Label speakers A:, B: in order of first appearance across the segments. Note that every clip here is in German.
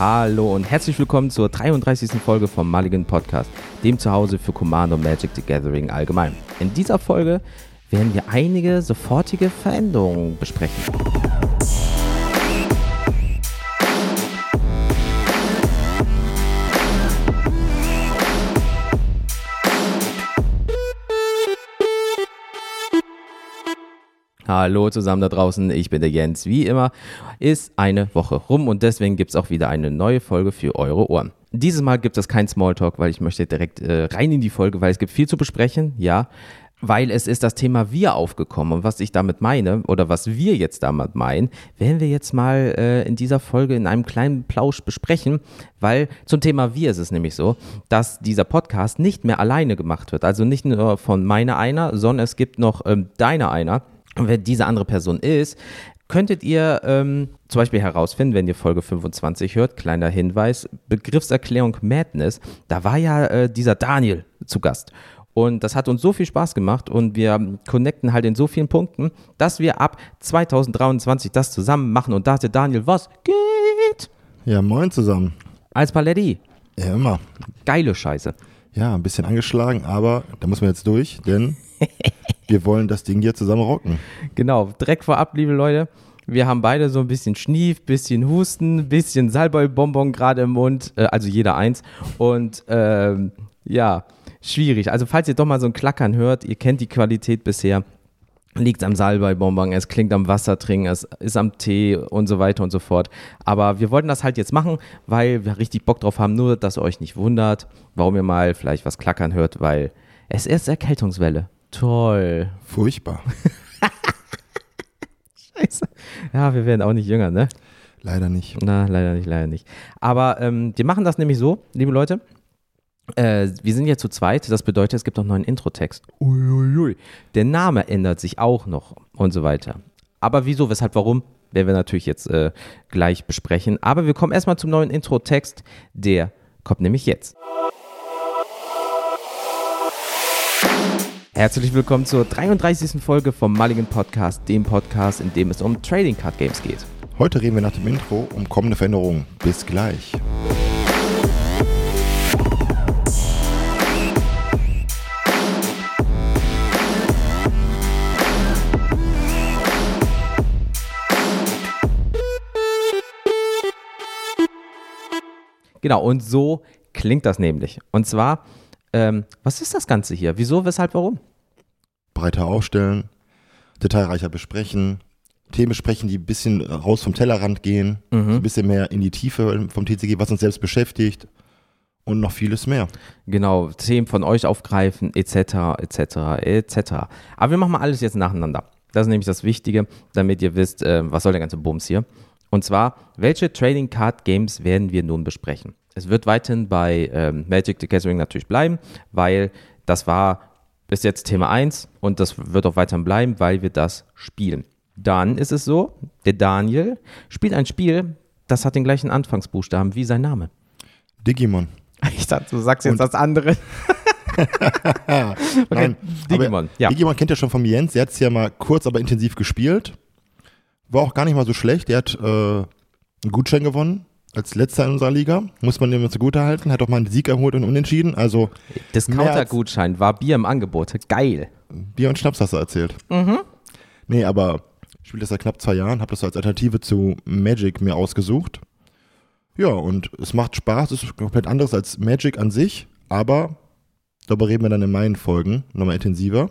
A: Hallo und herzlich willkommen zur 33. Folge vom Mulligan Podcast, dem Zuhause für Command und Magic the Gathering allgemein. In dieser Folge werden wir einige sofortige Veränderungen besprechen. Hallo zusammen da draußen, ich bin der Jens. Wie immer ist eine Woche rum und deswegen gibt es auch wieder eine neue Folge für eure Ohren. Dieses Mal gibt es kein Smalltalk, weil ich möchte direkt äh, rein in die Folge, weil es gibt viel zu besprechen, ja. Weil es ist das Thema Wir aufgekommen und was ich damit meine oder was wir jetzt damit meinen, werden wir jetzt mal äh, in dieser Folge in einem kleinen Plausch besprechen, weil zum Thema Wir ist es nämlich so, dass dieser Podcast nicht mehr alleine gemacht wird. Also nicht nur von meiner einer, sondern es gibt noch ähm, deiner einer und wer diese andere Person ist, könntet ihr ähm, zum Beispiel herausfinden, wenn ihr Folge 25 hört, kleiner Hinweis, Begriffserklärung Madness, da war ja äh, dieser Daniel zu Gast. Und das hat uns so viel Spaß gemacht und wir connecten halt in so vielen Punkten, dass wir ab 2023 das zusammen machen. Und da hatte Daniel, was geht?
B: Ja, moin zusammen.
A: Als Paletti.
B: Ja, immer.
A: Geile Scheiße.
B: Ja, ein bisschen angeschlagen, aber da muss man jetzt durch, denn wir wollen das Ding hier zusammen rocken.
A: Genau, direkt vorab, liebe Leute. Wir haben beide so ein bisschen Schnief, bisschen Husten, bisschen Salbei-Bonbon gerade im Mund, äh, also jeder eins. Und ähm, ja, schwierig. Also falls ihr doch mal so ein Klackern hört, ihr kennt die Qualität bisher, liegt am Salbei-Bonbon, es klingt am Wasser trinken, es ist am Tee und so weiter und so fort. Aber wir wollten das halt jetzt machen, weil wir richtig Bock drauf haben, nur dass ihr euch nicht wundert, warum ihr mal vielleicht was klackern hört, weil es ist Erkältungswelle. Toll.
B: Furchtbar.
A: Scheiße. Ja, wir werden auch nicht jünger, ne?
B: Leider nicht.
A: Na, leider nicht, leider nicht. Aber ähm, wir machen das nämlich so, liebe Leute. Äh, wir sind jetzt zu zweit, das bedeutet, es gibt noch einen neuen Intro-Text. Uiuiui. Der Name ändert sich auch noch und so weiter. Aber wieso, weshalb, warum, werden wir natürlich jetzt äh, gleich besprechen. Aber wir kommen erstmal zum neuen Intro-Text. Der kommt nämlich jetzt. Herzlich willkommen zur 33. Folge vom Mulligan Podcast, dem Podcast, in dem es um Trading Card Games geht.
B: Heute reden wir nach dem Intro um kommende Veränderungen. Bis gleich.
A: Genau, und so klingt das nämlich. Und zwar, ähm, was ist das Ganze hier? Wieso, weshalb, warum?
B: Breiter aufstellen, detailreicher besprechen, Themen besprechen, die ein bisschen raus vom Tellerrand gehen,
A: Mhm.
B: ein bisschen mehr in die Tiefe vom TCG, was uns selbst beschäftigt und noch vieles mehr.
A: Genau, Themen von euch aufgreifen, etc., etc., etc. Aber wir machen mal alles jetzt nacheinander. Das ist nämlich das Wichtige, damit ihr wisst, äh, was soll der ganze Bums hier. Und zwar, welche Trading Card Games werden wir nun besprechen? Es wird weiterhin bei ähm, Magic the Gathering natürlich bleiben, weil das war bis jetzt Thema 1 und das wird auch weiterhin bleiben, weil wir das spielen. Dann ist es so, der Daniel spielt ein Spiel, das hat den gleichen Anfangsbuchstaben wie sein Name.
B: Digimon.
A: Ich dachte, du sagst jetzt
B: Und-
A: das andere.
B: Nein,
A: Digimon, ja.
B: Digimon kennt ja schon von Jens. Der hat es ja mal kurz, aber intensiv gespielt. War auch gar nicht mal so schlecht. Der hat äh, einen Gutschein gewonnen. Als letzter in unserer Liga. Muss man ihm zugute halten. Hat auch mal einen Sieg erholt und unentschieden. Also
A: Discounter-Gutschein war Bier im Angebot. Geil.
B: Bier und Schnaps hast du erzählt.
A: Mhm.
B: Nee, aber ich spiele das seit knapp zwei Jahren. Habe das als Alternative zu Magic mir ausgesucht. Ja, und es macht Spaß. Es ist komplett anderes als Magic an sich. Aber darüber reden wir dann in meinen Folgen nochmal intensiver.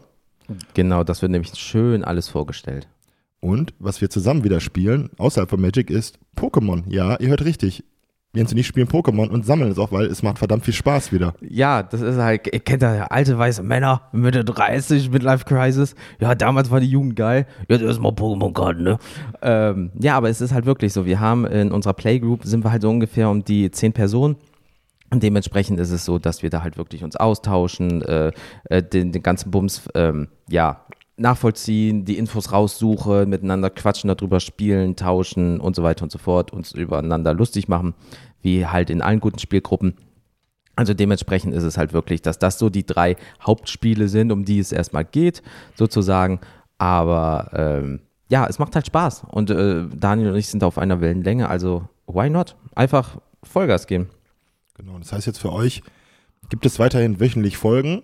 A: Genau, das wird nämlich schön alles vorgestellt.
B: Und was wir zusammen wieder spielen, außerhalb von Magic, ist Pokémon. Ja, ihr hört richtig. Jens und ich spielen Pokémon und sammeln es auch, weil es macht verdammt viel Spaß wieder.
A: Ja, das ist halt, ihr kennt ja alte weiße Männer, Mitte 30, Midlife Crisis. Ja, damals war die Jugend geil. Jetzt erstmal Pokémon-Karten, ne? Ähm, ja, aber es ist halt wirklich so. Wir haben in unserer Playgroup, sind wir halt so ungefähr um die zehn Personen. Und dementsprechend ist es so, dass wir da halt wirklich uns austauschen, äh, äh, den, den ganzen Bums, ähm, ja, nachvollziehen, die Infos raussuche, miteinander quatschen, darüber spielen, tauschen und so weiter und so fort, uns übereinander lustig machen, wie halt in allen guten Spielgruppen. Also dementsprechend ist es halt wirklich, dass das so die drei Hauptspiele sind, um die es erstmal geht, sozusagen. Aber ähm, ja, es macht halt Spaß. Und äh, Daniel und ich sind auf einer Wellenlänge, also why not? Einfach Vollgas geben.
B: Genau, das heißt jetzt für euch, gibt es weiterhin wöchentlich Folgen?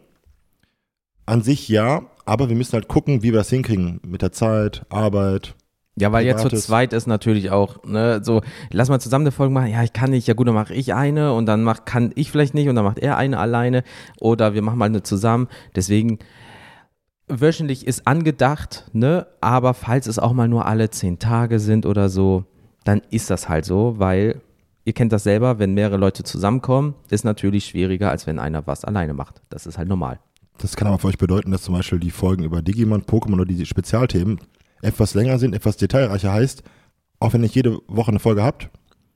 B: An sich ja, aber wir müssen halt gucken, wie wir das hinkriegen mit der Zeit, Arbeit.
A: Ja, weil jetzt zu zweit ist natürlich auch, ne, so, lass mal zusammen eine Folge machen. Ja, ich kann nicht, ja gut, dann mache ich eine und dann mach, kann ich vielleicht nicht und dann macht er eine alleine oder wir machen mal eine zusammen. Deswegen, wöchentlich ist angedacht, ne, aber falls es auch mal nur alle zehn Tage sind oder so, dann ist das halt so, weil ihr kennt das selber, wenn mehrere Leute zusammenkommen, ist natürlich schwieriger, als wenn einer was alleine macht. Das ist halt normal.
B: Das kann aber für euch bedeuten, dass zum Beispiel die Folgen über Digimon, Pokémon oder die Spezialthemen etwas länger sind, etwas detailreicher heißt, auch wenn ihr nicht jede Woche eine Folge habt,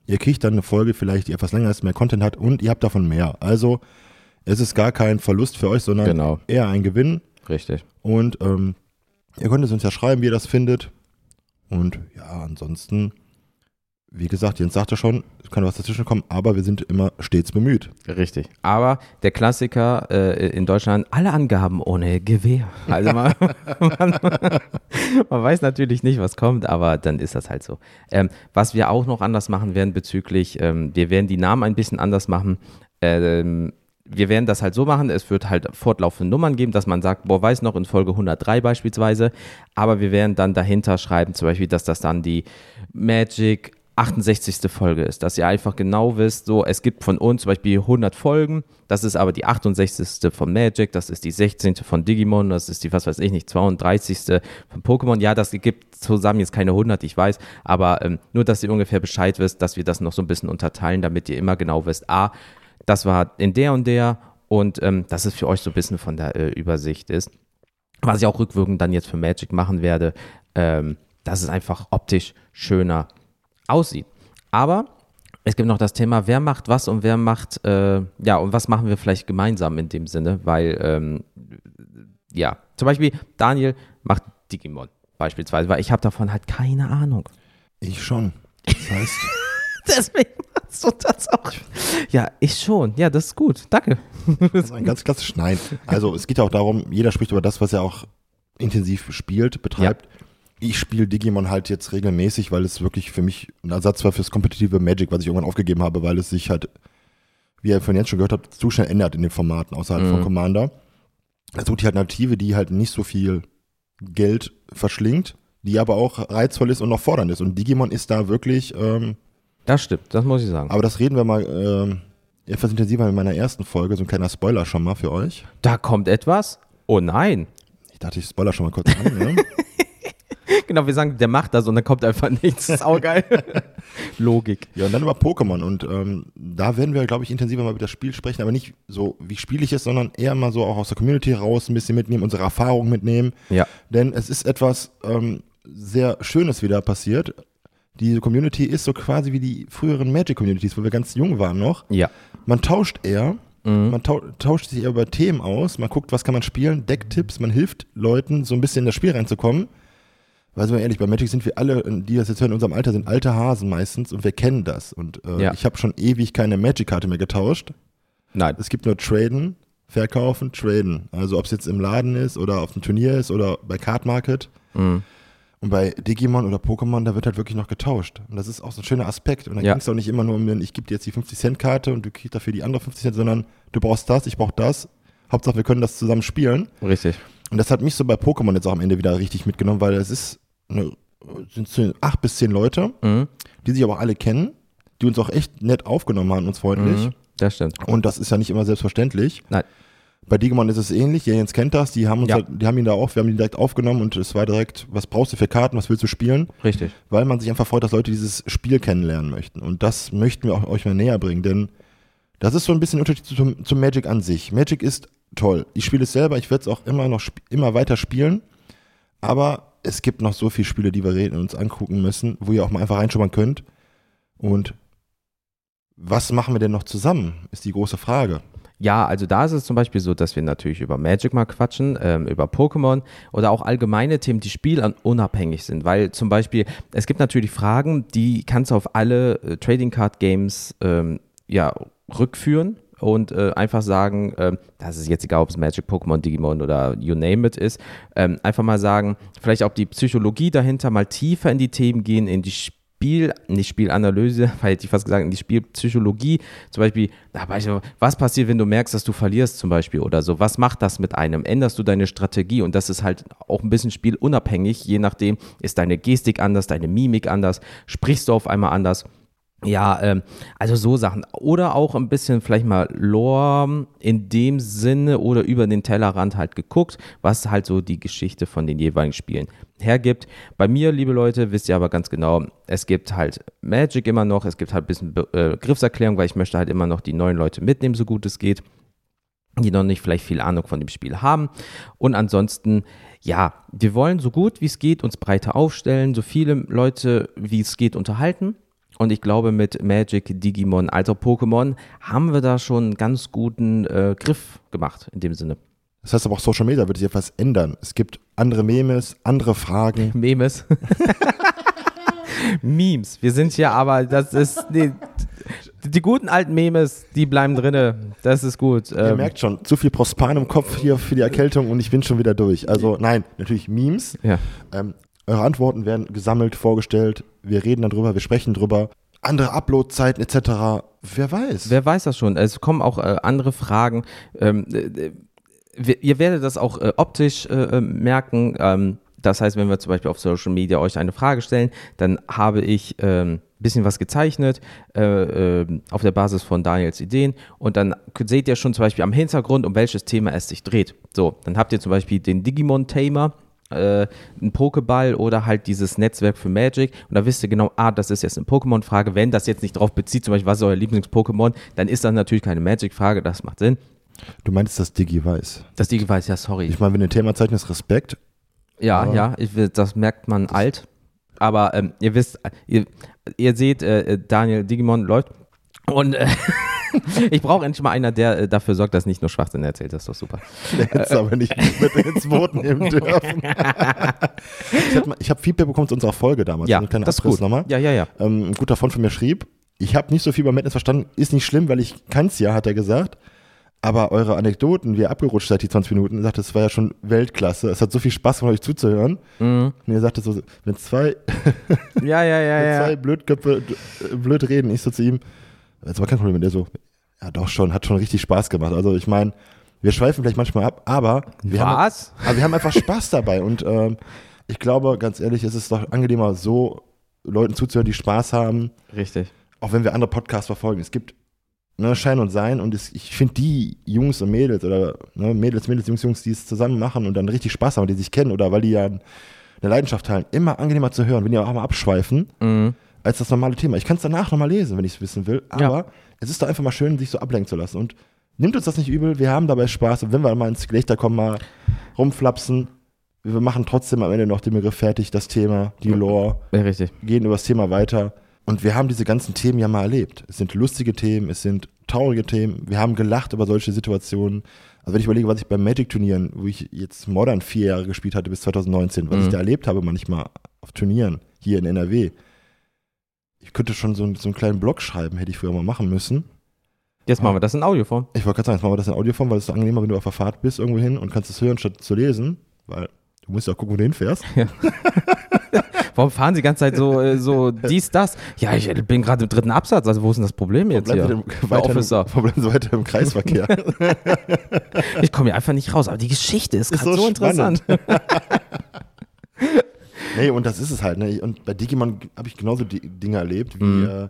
B: ihr kriegt dann eine Folge vielleicht, die etwas länger ist, mehr Content hat und ihr habt davon mehr. Also es ist gar kein Verlust für euch, sondern
A: Genau.
B: eher ein Gewinn.
A: Richtig.
B: Und ähm, ihr könnt es uns ja schreiben, wie ihr das findet. Und ja, ansonsten, wie gesagt, Jens sagte schon, es kann was dazwischen kommen, aber wir sind immer stets bemüht.
A: Richtig. Aber der Klassiker äh, in Deutschland, alle Angaben ohne Gewehr. Also man, man, man weiß natürlich nicht, was kommt, aber dann ist das halt so. Ähm, was wir auch noch anders machen werden bezüglich, ähm, wir werden die Namen ein bisschen anders machen. Ähm, wir werden das halt so machen, es wird halt fortlaufende Nummern geben, dass man sagt, boah, weiß noch, in Folge 103 beispielsweise, aber wir werden dann dahinter schreiben, zum Beispiel, dass das dann die Magic 68. Folge ist, dass ihr einfach genau wisst, so, es gibt von uns zum Beispiel 100 Folgen, das ist aber die 68. von Magic, das ist die 16. von Digimon, das ist die, was weiß ich nicht, 32. von Pokémon. Ja, das gibt zusammen jetzt keine 100, ich weiß, aber ähm, nur, dass ihr ungefähr Bescheid wisst, dass wir das noch so ein bisschen unterteilen, damit ihr immer genau wisst, ah, das war in der und der und ähm, dass es für euch so ein bisschen von der äh, Übersicht ist. Was ich auch rückwirkend dann jetzt für Magic machen werde, ähm, dass es einfach optisch schöner aussieht. Aber es gibt noch das Thema, wer macht was und wer macht, äh, ja, und was machen wir vielleicht gemeinsam in dem Sinne, weil, ähm, ja, zum Beispiel Daniel macht Digimon beispielsweise, weil ich habe davon halt keine Ahnung.
B: Ich schon. Das heißt,
A: Deswegen machst du das auch. Ja, ich schon. Ja, das ist gut. Danke.
B: das ist ein ganz klassisch Nein. Also es geht ja auch darum, jeder spricht über das, was er auch intensiv spielt, betreibt. Ich spiele Digimon halt jetzt regelmäßig, weil es wirklich für mich ein Ersatz war fürs kompetitive Magic, was ich irgendwann aufgegeben habe, weil es sich halt, wie ihr von jetzt schon gehört habt, zu schnell ändert in den Formaten außerhalb von Commander. Er sucht die Alternative, die halt nicht so viel Geld verschlingt, die aber auch reizvoll ist und noch fordernd ist. Und Digimon ist da wirklich, ähm,
A: Das stimmt, das muss ich sagen.
B: aber das reden wir mal ähm, etwas intensiver in meiner ersten Folge, so ein kleiner Spoiler schon mal für euch.
A: Da kommt etwas. Oh nein.
B: Ich dachte, ich spoiler schon mal kurz an. Ne?
A: Genau, wir sagen, der macht das und dann kommt einfach nichts. Saugeil. Logik.
B: Ja, und dann über Pokémon. Und ähm, da werden wir, glaube ich, intensiver mal über das Spiel sprechen, aber nicht so, wie spiele ich es, sondern eher mal so auch aus der Community raus ein bisschen mitnehmen, unsere Erfahrungen mitnehmen.
A: Ja.
B: Denn es ist etwas ähm, sehr Schönes wieder passiert. Die Community ist so quasi wie die früheren Magic-Communities, wo wir ganz jung waren noch.
A: Ja.
B: Man tauscht eher, man tau tauscht sich eher über Themen aus, man guckt, was kann man spielen, Decktipps, man hilft Leuten, so ein bisschen in das Spiel reinzukommen. Weil, sind wir ehrlich, bei Magic sind wir alle, die das jetzt hören, in unserem Alter sind alte Hasen meistens und wir kennen das. Und äh,
A: Ja.
B: ich habe schon ewig keine Magic-Karte mehr getauscht.
A: Nein.
B: Es gibt nur Traden, Verkaufen, Traden. Also ob es jetzt im Laden ist oder auf dem Turnier ist oder bei Card Market.
A: Mhm.
B: Und bei Digimon oder Pokémon, da wird halt wirklich noch getauscht. Und das ist auch so ein schöner Aspekt. Und dann
A: Ja.
B: ging es auch nicht immer nur um den, ich gebe dir jetzt die 50-Cent-Karte und du kriegst dafür die andere 50 Cent, sondern du brauchst das, ich brauche das. Hauptsache, wir können das zusammen spielen.
A: Richtig.
B: Und das hat mich so bei Pokémon jetzt auch am Ende wieder richtig mitgenommen, weil es ist sind so acht bis zehn Leute,
A: Mhm.
B: die sich aber alle kennen, die uns auch echt nett aufgenommen haben, uns freundlich.
A: Mhm. Das stimmt.
B: Und das ist ja nicht immer selbstverständlich.
A: Nein.
B: Bei Digimon ist es ähnlich. Ja, Jens kennt das. Die haben uns,
A: Ja.
B: halt, die haben ihn da auch, wir haben ihn direkt aufgenommen und es war direkt, was brauchst du für Karten, was willst du spielen?
A: Richtig.
B: Weil man sich einfach freut, dass Leute dieses Spiel kennenlernen möchten. Und das möchten wir auch euch mal näher bringen, denn das ist so ein bisschen der Unterschied zum, zum Magic an sich. Magic ist toll. Ich spiele es selber, ich werde es auch immer noch immer weiter spielen. Aber es gibt noch so viele Spiele, die wir reden und uns angucken müssen, wo ihr auch mal einfach reinschummern könnt. Und was machen wir denn noch zusammen, ist die große Frage.
A: Ja, also da ist es zum Beispiel so, dass wir natürlich über Magic mal quatschen, ähm, über Pokémon oder auch allgemeine Themen, die spielunabhängig sind. Weil zum Beispiel, es gibt natürlich Fragen, die kannst du auf alle äh, Trading Card Games ähm, ja, rückführen und äh, einfach sagen, ähm, das ist jetzt egal, ob es Magic, Pokémon, Digimon oder you name it ist, ähm, einfach mal sagen, vielleicht auch die Psychologie dahinter mal tiefer in die Themen gehen, in die Spiel, nicht Spielanalyse, weil hätte ich fast gesagt, in die Spielpsychologie. Zum Beispiel, was passiert, wenn du merkst, dass du verlierst, zum Beispiel oder so? Was macht das mit einem? Änderst du deine Strategie? Und das ist halt auch ein bisschen spielunabhängig, je nachdem, ist deine Gestik anders, deine Mimik anders, sprichst du auf einmal anders. Ja, ähm, also so Sachen. Oder auch ein bisschen vielleicht mal Lore in dem Sinne oder über den Tellerrand halt geguckt, was halt so die Geschichte von den jeweiligen Spielen hergibt. Bei mir, liebe Leute, wisst ihr aber ganz genau, es gibt halt Magic immer noch, es gibt halt ein bisschen Begriffserklärung, weil ich möchte halt immer noch die neuen Leute mitnehmen, so gut es geht, die noch nicht vielleicht viel Ahnung von dem Spiel haben. Und ansonsten, ja, wir wollen so gut wie es geht uns breiter aufstellen, so viele Leute wie es geht unterhalten und ich glaube, mit Magic, Digimon, also Pokémon, haben wir da schon einen ganz guten äh, Griff gemacht in dem Sinne.
B: Das heißt aber auch Social Media wird sich etwas ändern. Es gibt andere Memes, andere Fragen.
A: Memes. Memes. Wir sind hier aber, das ist, nee, die guten alten Memes, die bleiben drinne. Das ist gut.
B: Ihr ähm, merkt schon, zu viel Prospan im Kopf hier für die Erkältung und ich bin schon wieder durch. Also nein, natürlich Memes.
A: Ja.
B: Ähm, eure Antworten werden gesammelt, vorgestellt. Wir reden darüber, wir sprechen drüber. Andere Uploadzeiten etc. Wer weiß?
A: Wer weiß das schon? Es kommen auch äh, andere Fragen. Ähm, äh, ihr werdet das auch äh, optisch äh, äh, merken. Ähm, das heißt, wenn wir zum Beispiel auf Social Media euch eine Frage stellen, dann habe ich ein ähm, bisschen was gezeichnet äh, äh, auf der Basis von Daniels Ideen und dann seht ihr schon zum Beispiel am Hintergrund, um welches Thema es sich dreht. So, dann habt ihr zum Beispiel den Digimon-Tamer äh, ein Pokéball oder halt dieses Netzwerk für Magic und da wisst ihr genau, ah, das ist jetzt eine Pokémon-Frage. Wenn das jetzt nicht drauf bezieht, zum Beispiel, was ist euer Lieblings-Pokémon, dann ist das natürlich keine Magic-Frage, das macht Sinn.
B: Du meinst das Digi-Weiß?
A: Das Digi-Weiß, ja, sorry.
B: Ich meine, wenn ein Thema zeichnest, Respekt.
A: Ja, ja, ich, das merkt man das alt. Aber ähm, ihr wisst, ihr, ihr seht, äh, Daniel Digimon läuft und äh, ich brauche endlich mal einer, der äh, dafür sorgt, dass nicht nur Schwachsinn erzählt. Das ist doch super.
B: Der hätte es aber nicht mit ins Boot nehmen dürfen. ich habe hab Feedback bekommen zu unserer Folge damals.
A: Ja, das ist gut.
B: Nochmal.
A: Ja, ja, ja.
B: Ähm, ein guter Freund von mir schrieb, ich habe nicht so viel über Madness verstanden, ist nicht schlimm, weil ich kann es ja, hat er gesagt. Aber eure Anekdoten, wie ihr abgerutscht seid, die 20 Minuten, sagt, das war ja schon Weltklasse. Es hat so viel Spaß von euch zuzuhören. Mhm. Und ihr sagte so, wenn zwei,
A: ja, ja, ja,
B: wenn zwei Blödköpfe blöd reden, ich so zu ihm, das war kein Problem, der so, ja doch schon, hat schon richtig Spaß gemacht. Also ich meine, wir schweifen vielleicht manchmal ab, aber wir,
A: Was?
B: Haben, aber wir haben einfach Spaß dabei. Und ähm, ich glaube, ganz ehrlich, es ist doch angenehmer, so Leuten zuzuhören, die Spaß haben.
A: Richtig.
B: Auch wenn wir andere Podcasts verfolgen. Es gibt ne, Schein und Sein und es, ich finde die Jungs und Mädels oder ne, Mädels, Mädels, Jungs, Jungs, die es zusammen machen und dann richtig Spaß haben, die sich kennen oder weil die ja eine Leidenschaft teilen, immer angenehmer zu hören, wenn die auch mal abschweifen. Mhm als das normale Thema. Ich kann es danach nochmal lesen, wenn ich es wissen will, aber ja. es ist doch einfach mal schön, sich so ablenken zu lassen. Und nimmt uns das nicht übel, wir haben dabei Spaß und wenn wir mal ins Gelächter kommen, mal rumflapsen, wir machen trotzdem am Ende noch den Begriff fertig, das Thema, die Lore.
A: Ja, richtig.
B: Gehen über das Thema weiter. Und wir haben diese ganzen Themen ja mal erlebt. Es sind lustige Themen, es sind traurige Themen. Wir haben gelacht über solche Situationen. Also wenn ich überlege, was ich beim Magic-Turnieren, wo ich jetzt Modern vier Jahre gespielt hatte bis 2019, was mhm. ich da erlebt habe manchmal auf Turnieren hier in NRW, ich könnte schon so, so einen kleinen Blog schreiben, hätte ich früher mal machen müssen.
A: Jetzt machen wir das in Audioform.
B: Ich wollte gerade sagen, jetzt machen wir das in Audioform, weil es ist angenehmer, wenn du auf der Fahrt bist irgendwo hin und kannst es hören, statt zu lesen, weil du musst ja auch gucken, wo du hinfährst. Ja.
A: Warum fahren sie die ganze Zeit so, äh, so dies, das? Ja, ich bin gerade im dritten Absatz, also wo ist denn das Problem jetzt hier? Im,
B: weiter, Officer. Im, bleiben Sie weiter im Kreisverkehr?
A: ich komme hier einfach nicht raus, aber die Geschichte ist, ist gerade so, so interessant.
B: Nee, und das ist es halt. Ne? Und bei Digimon habe ich genauso die Dinge erlebt, wie mhm. äh,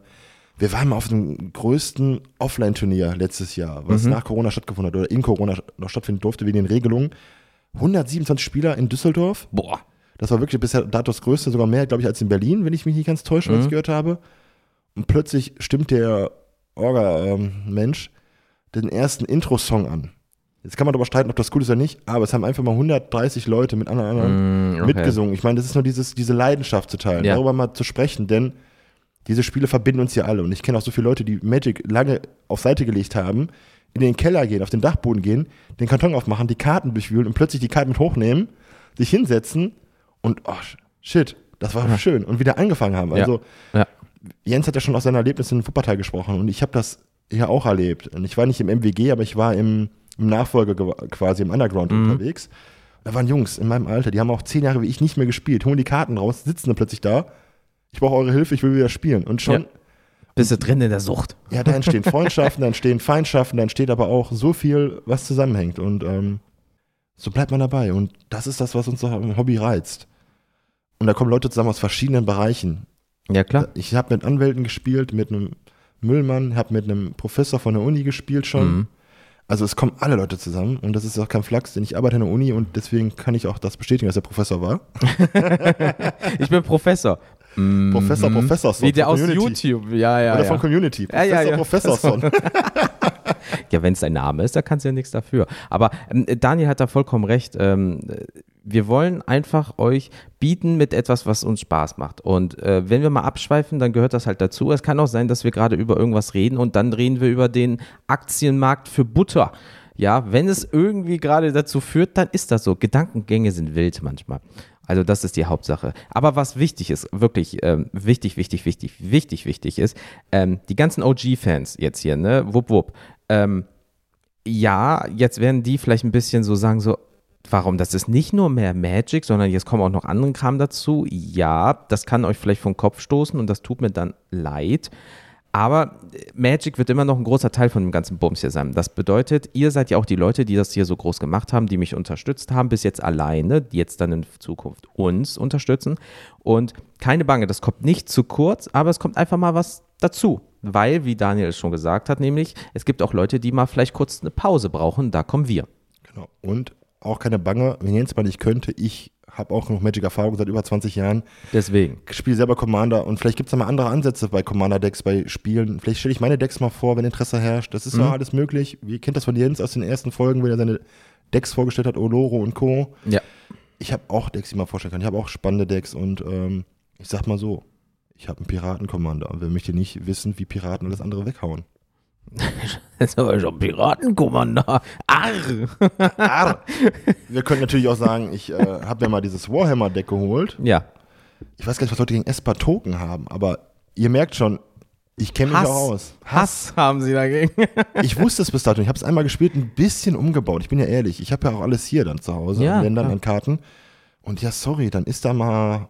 B: wir waren mal auf dem größten Offline-Turnier letztes Jahr, was mhm. nach Corona stattgefunden hat oder in Corona noch stattfinden durfte, wegen den Regelungen. 127 Spieler in Düsseldorf.
A: Boah.
B: Das war wirklich bisher dato das größte, sogar mehr, glaube ich, als in Berlin, wenn ich mich nicht ganz täusche, mhm. was ich gehört habe. Und plötzlich stimmt der Orga-Mensch ähm, den ersten Intro-Song an. Jetzt kann man darüber streiten, ob das cool ist oder nicht, aber es haben einfach mal 130 Leute mit anderen, anderen mm, okay. mitgesungen. Ich meine, das ist nur dieses, diese Leidenschaft zu teilen, ja. darüber mal zu sprechen, denn diese Spiele verbinden uns ja alle. Und ich kenne auch so viele Leute, die Magic lange auf Seite gelegt haben, in den Keller gehen, auf den Dachboden gehen, den Karton aufmachen, die Karten durchwühlen und plötzlich die Karten mit hochnehmen, sich hinsetzen und, oh, shit, das war ja. schön. Und wieder angefangen haben. Also, ja. Jens hat ja schon aus seinen Erlebnissen in Wuppertal gesprochen und ich habe das hier auch erlebt. Und ich war nicht im MWG, aber ich war im im Nachfolger quasi im Underground mhm. unterwegs. Da waren Jungs in meinem Alter, die haben auch zehn Jahre wie ich nicht mehr gespielt, holen die Karten raus, sitzen dann plötzlich da. ich brauche eure Hilfe, ich will wieder spielen. Und schon,
A: Ja. Bist du drin in der Sucht?
B: ja, da entstehen Freundschaften, da entstehen Feindschaften, da entsteht aber auch so viel, was zusammenhängt. Und ähm, so bleibt man dabei. Und das ist das, was uns am Hobby reizt. Und da kommen Leute zusammen aus verschiedenen Bereichen.
A: Ja, klar.
B: Ich habe mit Anwälten gespielt, mit einem Müllmann, habe mit einem Professor von der Uni gespielt schon.
A: Mhm.
B: Also es kommen alle Leute zusammen und das ist auch kein Flachs, denn ich arbeite an der Uni und deswegen kann ich auch das bestätigen, dass er Professor war.
A: Ich bin Professor. Mhm.
B: Professor, Professorson
A: Wie der
B: von
A: aus
B: Community.
A: YouTube. Ja, ja.
B: Oder
A: ja.
B: von Community.
A: Ja, ja, ja.
B: Professorson.
A: Ja, wenn es dein Name ist, da kannst du ja nichts dafür. Aber ähm, Daniel hat da vollkommen recht. Ähm, äh, wir wollen einfach euch bieten mit etwas, was uns Spaß macht. Und äh, wenn wir mal abschweifen, dann gehört das halt dazu. Es kann auch sein, dass wir gerade über irgendwas reden und dann reden wir über den Aktienmarkt für Butter. Ja, wenn es irgendwie gerade dazu führt, dann ist das so. Gedankengänge sind wild manchmal. Also das ist die Hauptsache. Aber was wichtig ist, wirklich ähm, wichtig, wichtig, wichtig, wichtig, wichtig ist, ähm, die ganzen OG-Fans jetzt hier, ne, wupp, wupp, ähm, ja, jetzt werden die vielleicht ein bisschen so sagen, so, warum, das ist nicht nur mehr Magic, sondern jetzt kommen auch noch andere Kram dazu. Ja, das kann euch vielleicht vom Kopf stoßen und das tut mir dann leid. Aber äh, Magic wird immer noch ein großer Teil von dem ganzen Bums hier sein. Das bedeutet, ihr seid ja auch die Leute, die das hier so groß gemacht haben, die mich unterstützt haben, bis jetzt alleine, die jetzt dann in Zukunft uns unterstützen. Und keine Bange, das kommt nicht zu kurz, aber es kommt einfach mal was dazu. Weil, wie Daniel es schon gesagt hat, nämlich, es gibt auch Leute, die mal vielleicht kurz eine Pause brauchen, da kommen wir.
B: genau. Und auch keine Bange, wenn Jens mal nicht könnte, ich habe auch noch Magic-Erfahrung seit über 20 Jahren,
A: Deswegen.
B: spiele selber Commander und vielleicht gibt es da mal andere Ansätze bei Commander-Decks, bei Spielen. Vielleicht stelle ich meine Decks mal vor, wenn Interesse herrscht. Das ist
A: Mhm.
B: ja alles möglich. Ihr kennt das von Jens aus den ersten Folgen, wenn er seine Decks vorgestellt hat, Oloro und Co.
A: Ja.
B: Ich habe auch Decks, die man vorstellen kann. Ich habe auch spannende Decks und ähm, ich sag mal so, ich habe einen Piraten-Commander und wer möchte nicht wissen, wie Piraten alles andere weghauen.
A: Das ist aber schon Piratenkommandant. Arr!
B: Arr. Wir können natürlich auch sagen, ich äh, habe mir mal dieses Warhammer-Deck geholt.
A: Ja.
B: Ich weiß gar nicht, was Leute gegen Esper-Token haben, aber ihr merkt schon, ich kenne mich
A: Hass.
B: auch aus.
A: Hass haben sie dagegen.
B: Ich wusste es bis dato. Ich habe es einmal gespielt, ein bisschen umgebaut. Ich bin ja ehrlich. Ich habe ja auch alles hier dann zu Hause,
A: Ja,
B: an Ländern, an Karten. Und ja, sorry, dann ist da mal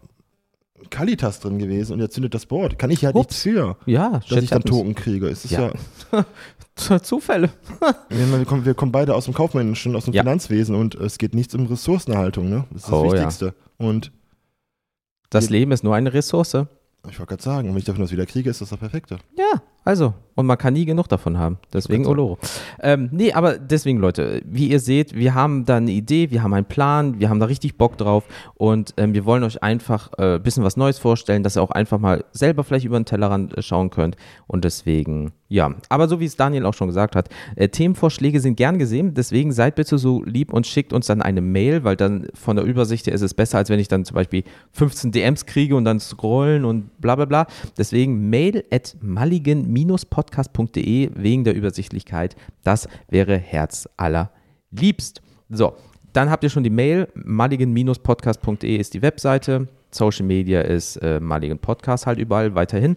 B: Kalitas drin gewesen und er zündet das Board. Kann ich ja
A: Ups.
B: nichts für,
A: Ja,
B: dass ich dann
A: Token.
B: Token kriege. Es ist ja,
A: Ja. Zufälle.
B: wir, kommen, wir kommen beide aus dem Kaufmännischen, aus dem
A: Ja.
B: Finanzwesen und es geht nichts um Ressourcenerhaltung. Ne? Das ist das
A: Oh, ja.
B: Wichtigste. Und
A: Das Leben ist nur eine Ressource.
B: ich wollte gerade sagen, wenn ich davon was wieder kriege, ist das das Perfekte.
A: Ja, also. Und man kann nie genug davon haben. Deswegen. Oloro. Ähm, nee, aber deswegen, Leute, wie ihr seht, wir haben da eine Idee, wir haben einen Plan, wir haben da richtig Bock drauf und ähm, wir wollen euch einfach ein äh, bisschen was Neues vorstellen, dass ihr auch einfach mal selber vielleicht über den Tellerrand äh, schauen könnt. Und deswegen, ja. Aber so wie es Daniel auch schon gesagt hat, äh, Themenvorschläge sind gern gesehen. Deswegen seid bitte so lieb und schickt uns dann eine Mail, weil dann von der Übersicht her ist es besser, als wenn ich dann zum Beispiel 15 DMs kriege und dann scrollen und bla bla bla. Deswegen mail at mulligan-podcast.de wegen der Übersichtlichkeit. Das wäre Herz aller liebst. So, dann habt ihr schon die Mail. mulligan-podcast.de ist die Webseite. Social Media ist äh, Mulligan Podcast halt überall weiterhin.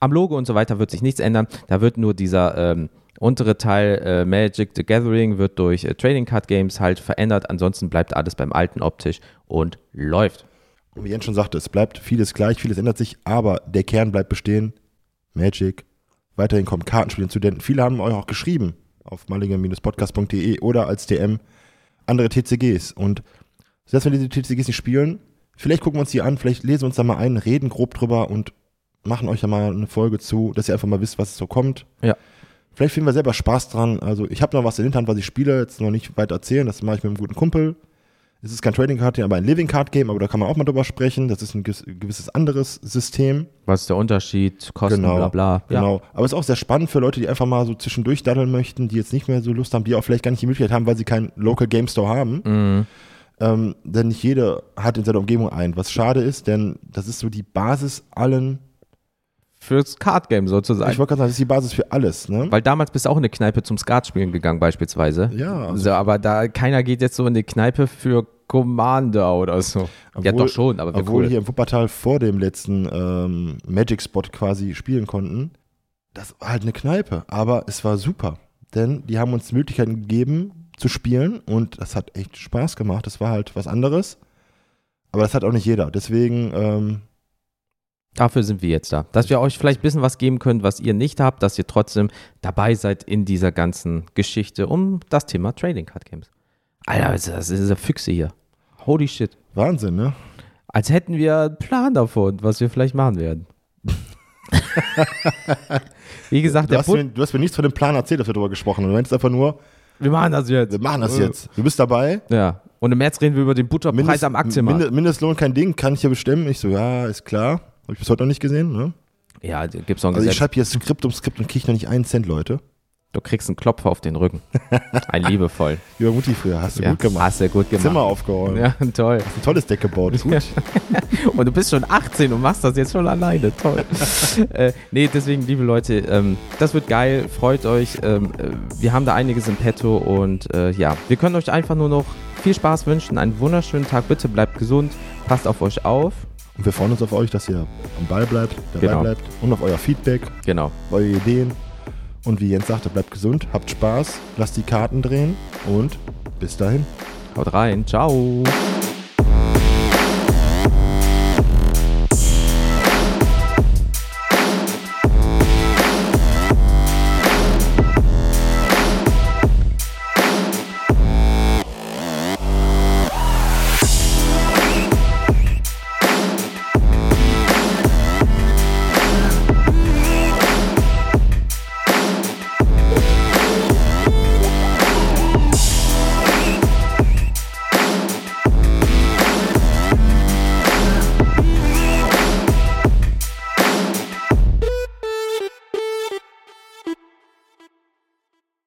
A: Am Logo und so weiter wird sich nichts ändern. Da wird nur dieser ähm, untere Teil äh, Magic the Gathering wird durch äh, Trading Card Games halt verändert. Ansonsten bleibt alles beim alten optisch und läuft.
B: Und wie Jens schon sagte, es bleibt vieles gleich, vieles ändert sich, aber der Kern bleibt bestehen. Magic. Weiterhin kommen Kartenspiele zu, denn viele haben euch auch geschrieben auf mallinger-podcast.de oder als DM andere TCGs. Und selbst wenn wir diese TCGs nicht spielen, vielleicht gucken wir uns die an, vielleicht lesen wir uns da mal ein, reden grob drüber und machen euch ja mal eine Folge zu, dass ihr einfach mal wisst, was so kommt.
A: Ja.
B: Vielleicht finden wir selber Spaß dran. Also ich habe noch was in der Hinterhand, was ich spiele, jetzt noch nicht weiter erzählen. Das mache ich mit einem guten Kumpel. Es ist kein Trading Card Game, aber ein Living Card Game, aber da kann man auch mal drüber sprechen. Das ist ein gewiss- gewisses anderes System.
A: Was ist der Unterschied? Kosten,
B: Genau,
A: bla bla. Ja.
B: Genau. Aber es ist auch sehr spannend für Leute, die einfach mal so zwischendurch daddeln möchten, die jetzt nicht mehr so Lust haben, die auch vielleicht gar nicht die Möglichkeit haben, weil sie keinen Local Game Store haben.
A: Mhm.
B: Ähm, denn nicht jeder hat in seiner Umgebung einen. Was schade ist, denn das ist so die Basis allen.
A: Fürs Card Game sozusagen.
B: Ich wollte gerade sagen, das ist die Basis für alles. Ne?
A: Weil damals bist du auch in eine Kneipe zum Skat spielen gegangen, beispielsweise.
B: Ja, also-
A: so, aber da keiner geht jetzt so in eine Kneipe für Commander oder so. ja,
B: Obwohl-
A: doch schon, aber wir
B: Obwohl
A: cool.
B: hier im Wuppertal vor dem letzten ähm, Magic Spot quasi spielen konnten. Das war halt eine Kneipe, aber es war super. Denn die haben uns Möglichkeiten gegeben zu spielen und das hat echt Spaß gemacht. Das war halt was anderes. Aber das hat auch nicht jeder. Deswegen, ähm,
A: Dafür sind wir jetzt da. Dass wir euch vielleicht ein bisschen was geben können, was ihr nicht habt, dass ihr trotzdem dabei seid in dieser ganzen Geschichte um das Thema Trading Card Games. Alter, das ist diese Füchse hier. Holy shit.
B: Wahnsinn, ne?
A: Als hätten wir einen Plan davon, was wir vielleicht machen werden. Wie gesagt,
B: Du
A: der
B: hast, mir, du hast mir nichts von dem Plan erzählt, dass wir darüber gesprochen haben. Du meinst einfach nur,
A: wir machen das jetzt.
B: wir machen das jetzt. Du bist dabei.
A: Ja. Und im März reden wir über den Butterpreis
B: Mindest-
A: am Aktienmarkt.
B: Minde- Mindestlohn kein Ding, kann ich hier bestimmen. Ich so, ja, ist klar. Habe ich bis heute noch nicht gesehen, ne?
A: ja, gibt's noch ein
B: Also ich
A: Gesetz.
B: schreibe hier Skript um Skript und kriege noch nicht einen Cent, Leute.
A: Du kriegst einen Klopfer auf den Rücken. Ein liebevoll.
B: Über Mutti früher, hast du
A: ja,
B: gut gemacht.
A: Hast du gut gemacht.
B: Zimmer aufgeräumt.
A: Ja, toll.
B: Ein tolles Deck gebaut. Gut.
A: Und du bist schon 18 und machst das jetzt schon alleine. Toll. äh, nee, deswegen, liebe Leute, ähm, das wird geil. Freut euch. Ähm, äh, wir haben da einiges im Petto und äh, ja, wir können euch einfach nur noch viel Spaß wünschen. Einen wunderschönen Tag. Bitte bleibt gesund. Passt auf euch auf.
B: Und wir freuen uns auf euch, dass ihr am Ball bleibt, dabei
A: Genau.
B: bleibt und auf euer Feedback,
A: Genau.
B: eure Ideen. Und wie Jens sagte, bleibt gesund, habt Spaß, lasst die Karten drehen und bis dahin.
A: Haut rein. Ciao.